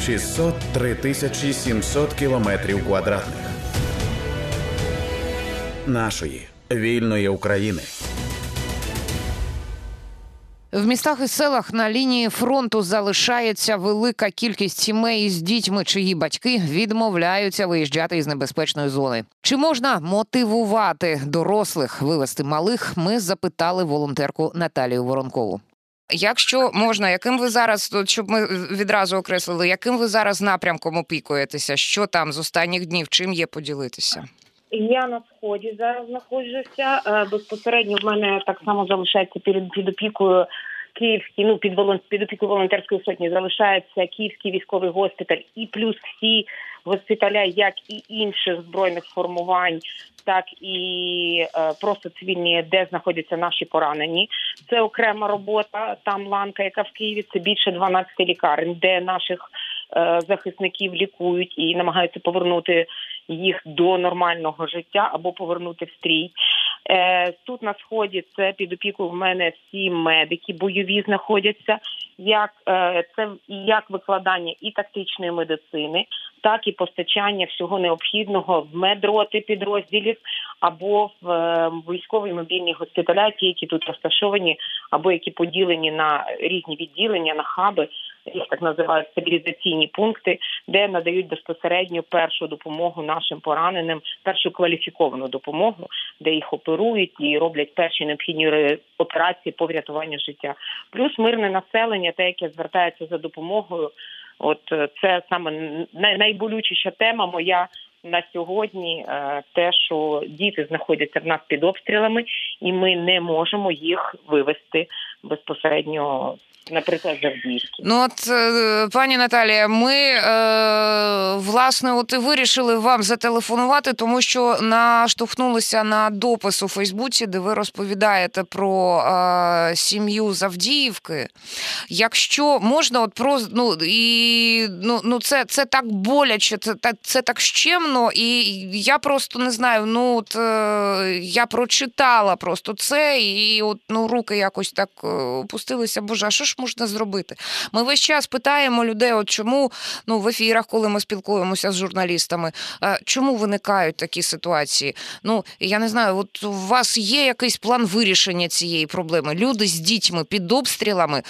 603 тисячі 700 кілометрів квадратних нашої вільної України. В містах і селах на лінії фронту залишається велика кількість сімей з дітьми, чиї батьки відмовляються виїжджати із небезпечної зони. Чи можна мотивувати дорослих вивести малих? Ми запитали волонтерку Наталію Воронкову. Якщо можна, яким ви зараз, щоб ми відразу окреслили, яким ви зараз напрямком опікуєтеся? Що там з останніх днів? Чим є поділитися? Я на сході зараз знаходжуся. Е, Безпосередньо в мене так само залишається під, під опікою Київський, ну під волон під опікою волонтерської сотні залишається Київський військовий госпіталь і плюс всі госпіталя, як і інших збройних формувань, так і е, просто цивільні, де знаходяться наші поранені. Це окрема робота. Там ланка, яка в Києві це більше 12 лікарень, де наших е, захисників лікують і намагаються повернути їх до нормального життя або повернути в стрій. Е, Тут на сході це під опікою в мене всі медики бойові знаходяться. Як е, це як викладання і тактичної медицини, так і постачання всього необхідного в медроти підрозділів або в е, військові мобільні госпіталя, ті, які тут розташовані, або які поділені на різні відділення, на хаби, їх так називають стабілізаційні пункти, де надають безпосередньо першу допомогу нашим пораненим, першу кваліфіковану допомогу, де їх оперують і роблять перші необхідні операції по врятуванню життя. Плюс мирне населення, те, яке звертається за допомогою. От е, це саме найболючіша тема моя на сьогодні. Е, те, що діти знаходяться в нас під обстрілами, і ми не можемо їх вивести безпосередньо наприклад, Завдіївській. Ну от е, пані Наталія, ми е, власне от і вирішили вам зателефонувати, тому що наштовхнулися на допис у Фейсбуці, де ви розповідаєте про е, сім'ю Завдіївки. Якщо можна, от про ну і ну, ну це це так боляче, це це так щемно, і я просто не знаю. Ну от я прочитала просто це, і от ну руки якось так опустилися. Боже, а що ж можна зробити? Ми весь час питаємо людей, от чому ну в ефірах, коли ми спілкуємося з журналістами, чому виникають такі ситуації? Ну я не знаю, от у вас є якийсь план вирішення цієї проблеми? Люди з дітьми під обстрілами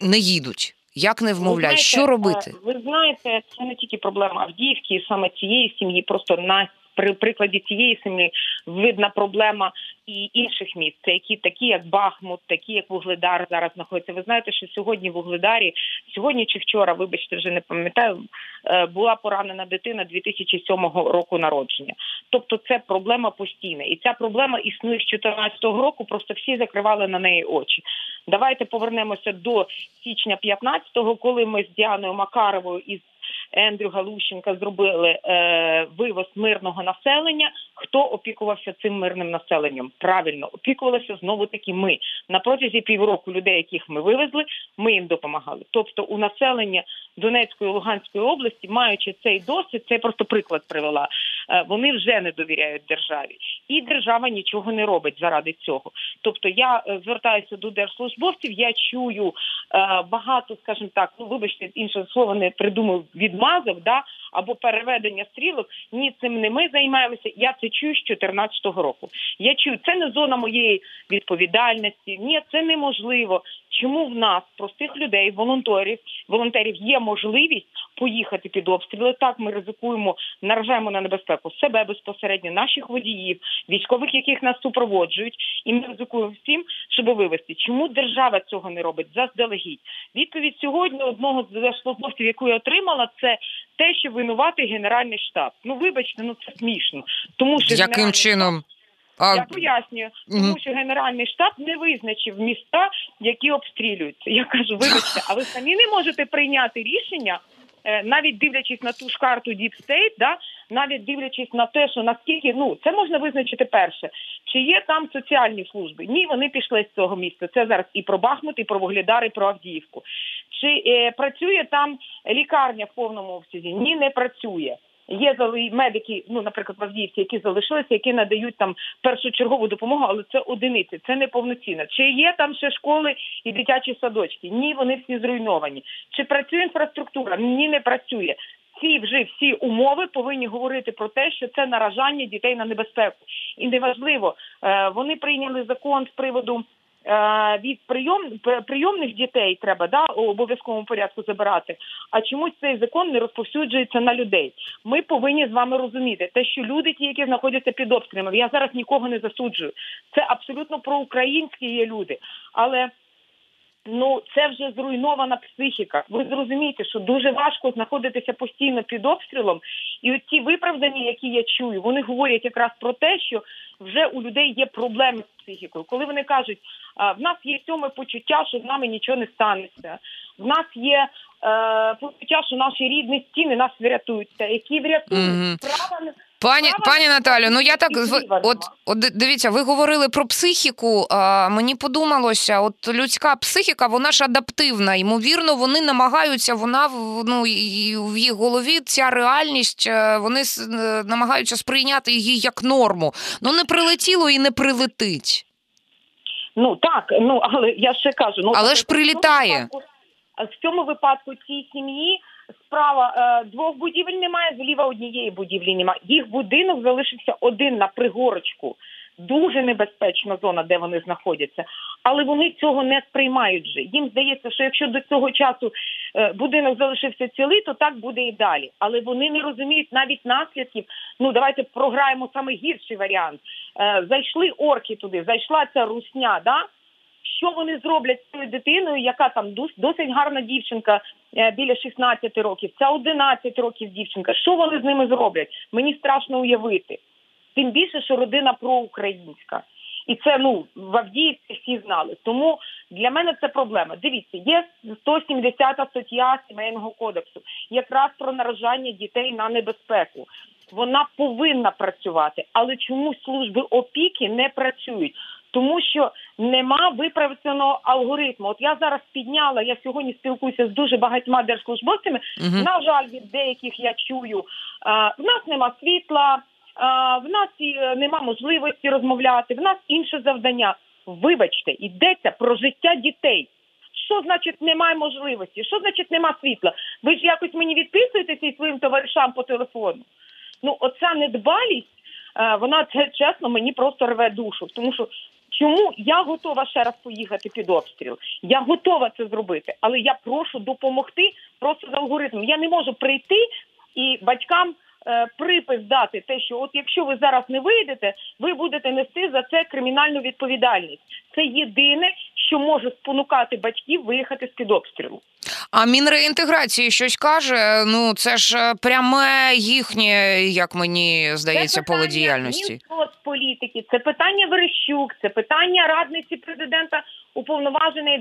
не їдуть. Як не вмовляють, що робити? Ви знаєте, це не тільки проблема Авдіївки, саме цієї сім'ї, просто на при прикладі цієї сім'ї видна проблема і інших міст, це які такі, як Бахмут, такі як Вугледар зараз знаходяться. Ви знаєте, що сьогодні в Вугледарі, сьогодні чи вчора, вибачте, вже не пам'ятаю, е, була поранена дитина 2007 року народження. Тобто, це проблема постійна, і ця проблема існує з 2014 року. Просто всі закривали на неї очі. Давайте повернемося до січня 15-го, коли ми з Діаною Макаровою із Ендрю Галущенка зробили е, вивоз мирного населення. Хто опікувався цим мирним населенням? Правильно опікувалися знову таки. Ми на протязі півроку людей, яких ми вивезли, ми їм допомагали. Тобто, у населення Донецької Луганської області, маючи цей досвід, це просто приклад привела. Е, вони вже не довіряють державі, і держава нічого не робить заради цього. Тобто, я е, звертаюся до держслужбовців, я чую е, багато, скажімо так, ну вибачте, інше слово не придумав відмазок, да або переведення стрілок. Ні, цим не ми займаємося. Я це чую з 2014 року. Я чую, це не зона моєї відповідальності. Ні, це неможливо. Чому в нас, простих людей, волонтерів, волонтерів, є можливість поїхати під обстріли? Так ми ризикуємо, наражаємо на небезпеку себе безпосередньо, наших водіїв, військових, яких нас супроводжують, і ми ризикуємо всім, щоб вивести. Чому держава цього не робить? Заздалегідь відповідь сьогодні одного з службовців, яку я отримала, це те, що винуватий генеральний штаб. Ну вибачте, ну це смішно, тому що яким чином. А... Я пояснюю, тому що генеральний штаб не визначив міста, які обстрілюються. Я кажу, вибачте, а ви самі не можете прийняти рішення, е, навіть дивлячись на ту ж карту Deep State, да навіть дивлячись на те, що наскільки ну це можна визначити перше, чи є там соціальні служби? Ні, вони пішли з цього місця. Це зараз і про Бахмут, і про Вугледар, і про Авдіївку. Чи е, працює там лікарня в повному обсязі? Ні, не працює. Є медики, ну наприклад, в Авдіївці, які залишилися, які надають там першочергову допомогу, але це одиниці, це не повноцінно. Чи є там ще школи і дитячі садочки? Ні, вони всі зруйновані. Чи працює інфраструктура? Ні, не працює. Ці вже всі умови повинні говорити про те, що це наражання дітей на небезпеку. І неважливо, е, вони прийняли закон з приводу від прийом прийомних дітей треба да у обов'язковому порядку забирати. А чомусь цей закон не розповсюджується на людей. Ми повинні з вами розуміти те, що люди, ті, які знаходяться під обстрілами, я зараз нікого не засуджую. Це абсолютно проукраїнські є люди, але. Ну, це вже зруйнована психіка. Ви зрозумієте, що дуже важко знаходитися постійно під обстрілом, і от ті виправдання, які я чую, вони говорять якраз про те, що вже у людей є проблеми з психікою. Коли вони кажуть, а, в нас є сьоме почуття, що з нами нічого не станеться. В нас є е, почуття, що наші рідні стіни нас врятуються, які врятують не Пані пані Наталю, ну я так от, от дивіться, ви говорили про психіку. А, мені подумалося, от людська психіка, вона ж адаптивна. Ймовірно, вони намагаються. Вона ну і в їх голові ця реальність. е, Вони е, намагаються сприйняти її як норму. Ну не прилетіло і не прилетить. Ну так, ну але я ще кажу, ну Але ж прилітає. а В цьому випадку цій сім'ї справа е, двох будівель немає, зліва однієї будівлі немає. Їх будинок залишився один на пригорочку. Дуже небезпечна зона, де вони знаходяться, але вони цього не сприймають вже. Їм здається, що якщо до цього часу е, будинок залишився цілий, то так буде і далі. Але вони не розуміють навіть наслідків. Ну давайте програємо саме гірший варіант. Е, зайшли орки туди, зайшла ця русня, да? Що вони зроблять з цією дитиною, яка там досить гарна дівчинка е, біля 16 років, ця 11 років дівчинка. Що вони з ними зроблять? Мені страшно уявити. Тим більше, що родина проукраїнська. І це ну в Авдіївці всі знали. Тому для мене це проблема. Дивіться, є 170 стаття сімейного кодексу, якраз про наражання дітей на небезпеку. Вона повинна працювати, але чомусь служби опіки не працюють. Тому що нема випрацьованого алгоритму. От я зараз підняла, я сьогодні спілкуюся з дуже багатьма держслужбовцями. Мгм. На жаль, від деяких я чую, а, в нас нема світла, а, в нас і, е, нема можливості розмовляти, в нас інше завдання. Вибачте, йдеться про життя дітей. Що значить немає можливості? Що значить нема світла? Ви ж якось мені відписуєтеся і своїм товаришам по телефону. Ну, оця недбалість, е, вона це чесно мені просто рве душу. Тому що чому я готова ще раз поїхати під обстріл? Я готова це зробити, але я прошу допомогти просто з алгоритмом. Я не можу прийти і батькам. е, Припис дати те, що от якщо ви зараз не вийдете, ви будете нести за це кримінальну відповідальність. Це єдине, що може спонукати батьків виїхати з під обстрілу. А мінреінтеграції щось каже. Ну це ж е, пряме їхнє, як мені здається, поле діяльності. політики, це питання Верещук, це питання радниці президента уповноваженої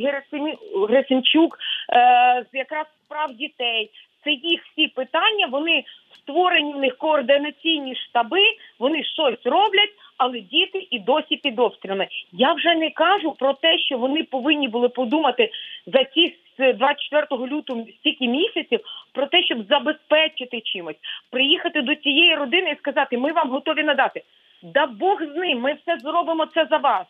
Герасимі- Герасимчук е, якраз прав дітей. Це їх всі питання. Вони створені в них координаційні штаби. Вони щось роблять, але діти і досі під обстрілами. Я вже не кажу про те, що вони повинні були подумати за ці з 24 лютого стільки місяців про те, щоб забезпечити чимось, приїхати до цієї родини і сказати, ми вам готові надати. Да Бог з ним, ми все зробимо це за вас.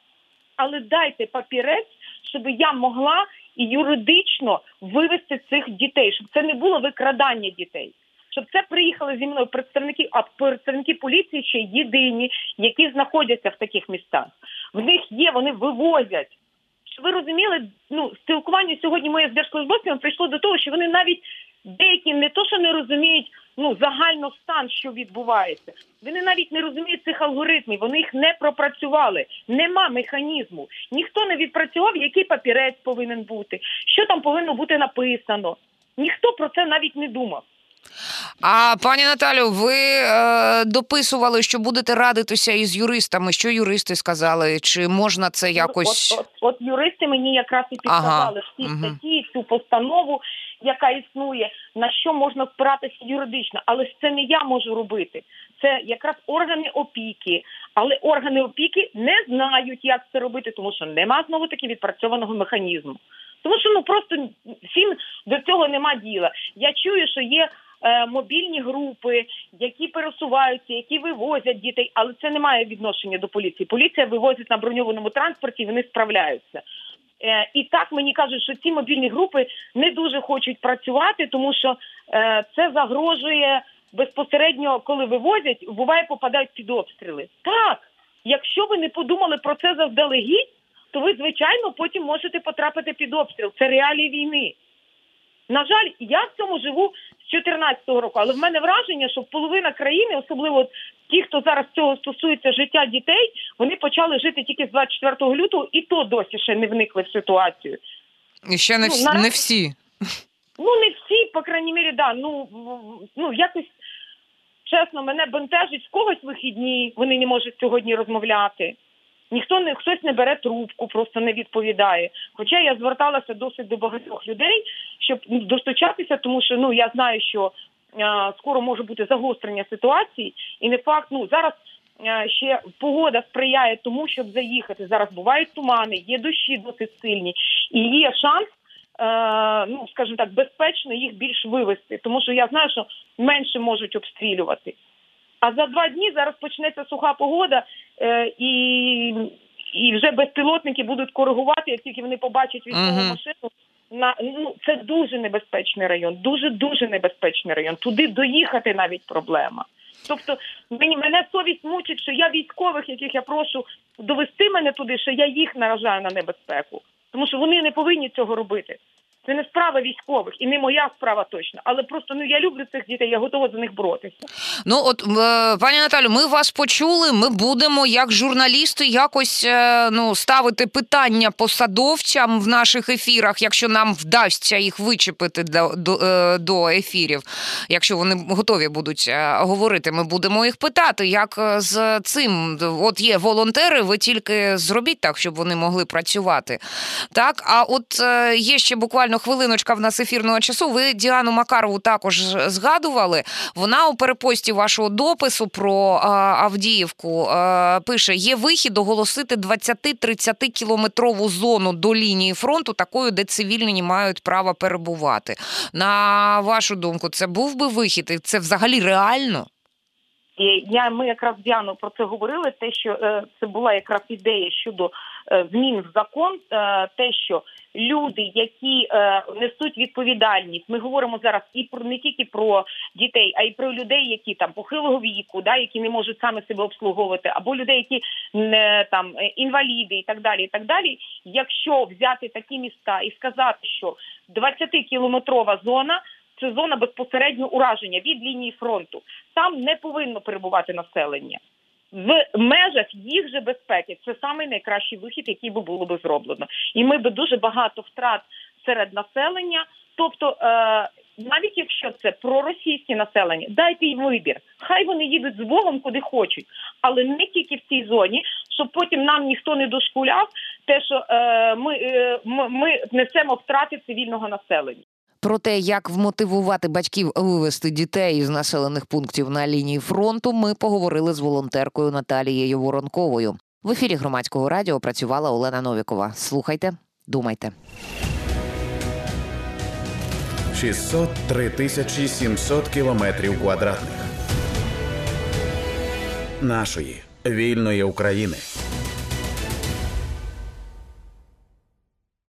Але дайте папірець, щоб я могла і юридично вивести цих дітей, щоб це не було викрадання дітей. Щоб це приїхали зі мною представники, а представники поліції ще єдині, які знаходяться в таких містах. В них є, вони вивозять. Щоб ви розуміли, ну спілкування сьогодні моє з держслужбовцями прийшло до того, що вони навіть деякі не то, що не розуміють ну загально стан, що відбувається. Вони навіть не розуміють цих алгоритмів. Вони їх не пропрацювали. Нема механізму. Ніхто не відпрацював, який папірець повинен бути, що там повинно бути написано. Ніхто про це навіть не думав. А пані Наталю, ви е, дописували, що будете радитися із юристами. Що юристи сказали? Чи можна це якось От, от, от юристи мені якраз і Ага, всі статті, цю постанову, яка існує, на що можна спиратися юридично. Але ж це не я можу робити. Це якраз органи опіки. Але органи опіки не знають, як це робити, тому що нема знову таки відпрацьованого механізму. Тому що ну просто всім до цього нема діла. Я чую, що є мобільні групи, які пересуваються, які вивозять дітей, але це не має відношення до поліції. Поліція вивозить на броньованому транспорті, вони справляються. Е, і так мені кажуть, що ці мобільні групи не дуже хочуть працювати, тому що е, це загрожує безпосередньо, коли вивозять, буває попадають під обстріли. Так, якщо ви не подумали про це заздалегідь, то ви звичайно потім можете потрапити під обстріл. Це реалії війни. На жаль, я в цьому живу 2014 року, але в мене враження, що половина країни, особливо от ті, хто зараз цього стосується життя дітей, вони почали жити тільки з 24 лютого, і то досі ще не вникли в ситуацію. І ще не, Ну, всі, наразі- не всі. Ну не всі, по крайній мірі, да. Ну ну якось чесно, мене бентежить в когось вихідні, вони не можуть сьогодні розмовляти. Ніхто не хтось не бере трубку, просто не відповідає. Хоча я зверталася досить до багатьох людей, щоб ну, достучатися, тому що ну я знаю, що е, скоро може бути загострення ситуації, і не факт, ну зараз. Ще погода сприяє тому, щоб заїхати. Зараз бувають тумани, є дощі досить сильні, і є шанс е, ну скажімо так, безпечно їх більш вивести, тому що я знаю, що менше можуть обстрілювати. А за два дні зараз почнеться суха погода, і, і вже безпілотники будуть коригувати, як тільки вони побачать військову Мгм. машину. На ну це дуже небезпечний район, дуже дуже небезпечний район. Туди доїхати навіть проблема. Тобто мені мене совість мучить, що я військових, яких я прошу довести мене туди, що я їх наражаю на небезпеку, тому що вони не повинні цього робити. Це не справа військових і не моя справа точно. Але просто ну я люблю цих дітей, я готова за них боротися. Ну от е, пані Наталю, ми вас почули. Ми будемо як журналісти якось е, ну ставити питання посадовцям в наших ефірах, якщо нам вдасться їх вичепити до, до, е, до ефірів. Якщо вони готові будуть говорити, ми будемо їх питати, як з цим. От є волонтери, ви тільки зробіть так, щоб вони могли працювати. Так, а от є ще буквально хвилиночка в нас ефірного часу. Ви Діану Макарову також згадували. Вона у перепості вашого допису про е, Авдіївку е, пише: є вихід оголосити 20-30 кілометрову зону до лінії фронту, такою, де цивільні мають право перебувати. На вашу думку, це був би вихід, і це взагалі реально? І я ми якраз з про це говорили. Те, що е, це була якраз ідея щодо е, змін в закон, е, те, що люди, які е, несуть відповідальність, ми говоримо зараз і про не тільки про дітей, а й про людей, які там похилого віку, да, які не можуть саме себе обслуговувати, або людей, які не там е, інваліди і так далі. І так далі. Якщо взяти такі міста і сказати, що 20-кілометрова зона. Це зона безпосередньо ураження від лінії фронту. Там не повинно перебувати населення в межах їх же безпеки. Це самий найкращий вихід, який би було би зроблено, і ми би дуже багато втрат серед населення. Тобто, е, навіть якщо це проросійське населення, дайте їм вибір. Хай вони їдуть з Богом куди хочуть, але не тільки в цій зоні, щоб потім нам ніхто не дошкуляв, те, що е, ми, е, ми несемо втрати цивільного населення. Про те, як вмотивувати батьків вивести дітей із населених пунктів на лінії фронту, ми поговорили з волонтеркою Наталією Воронковою. В ефірі громадського радіо працювала Олена Новікова. Слухайте, думайте. 603 тисячі 700 кілометрів квадратних нашої вільної України.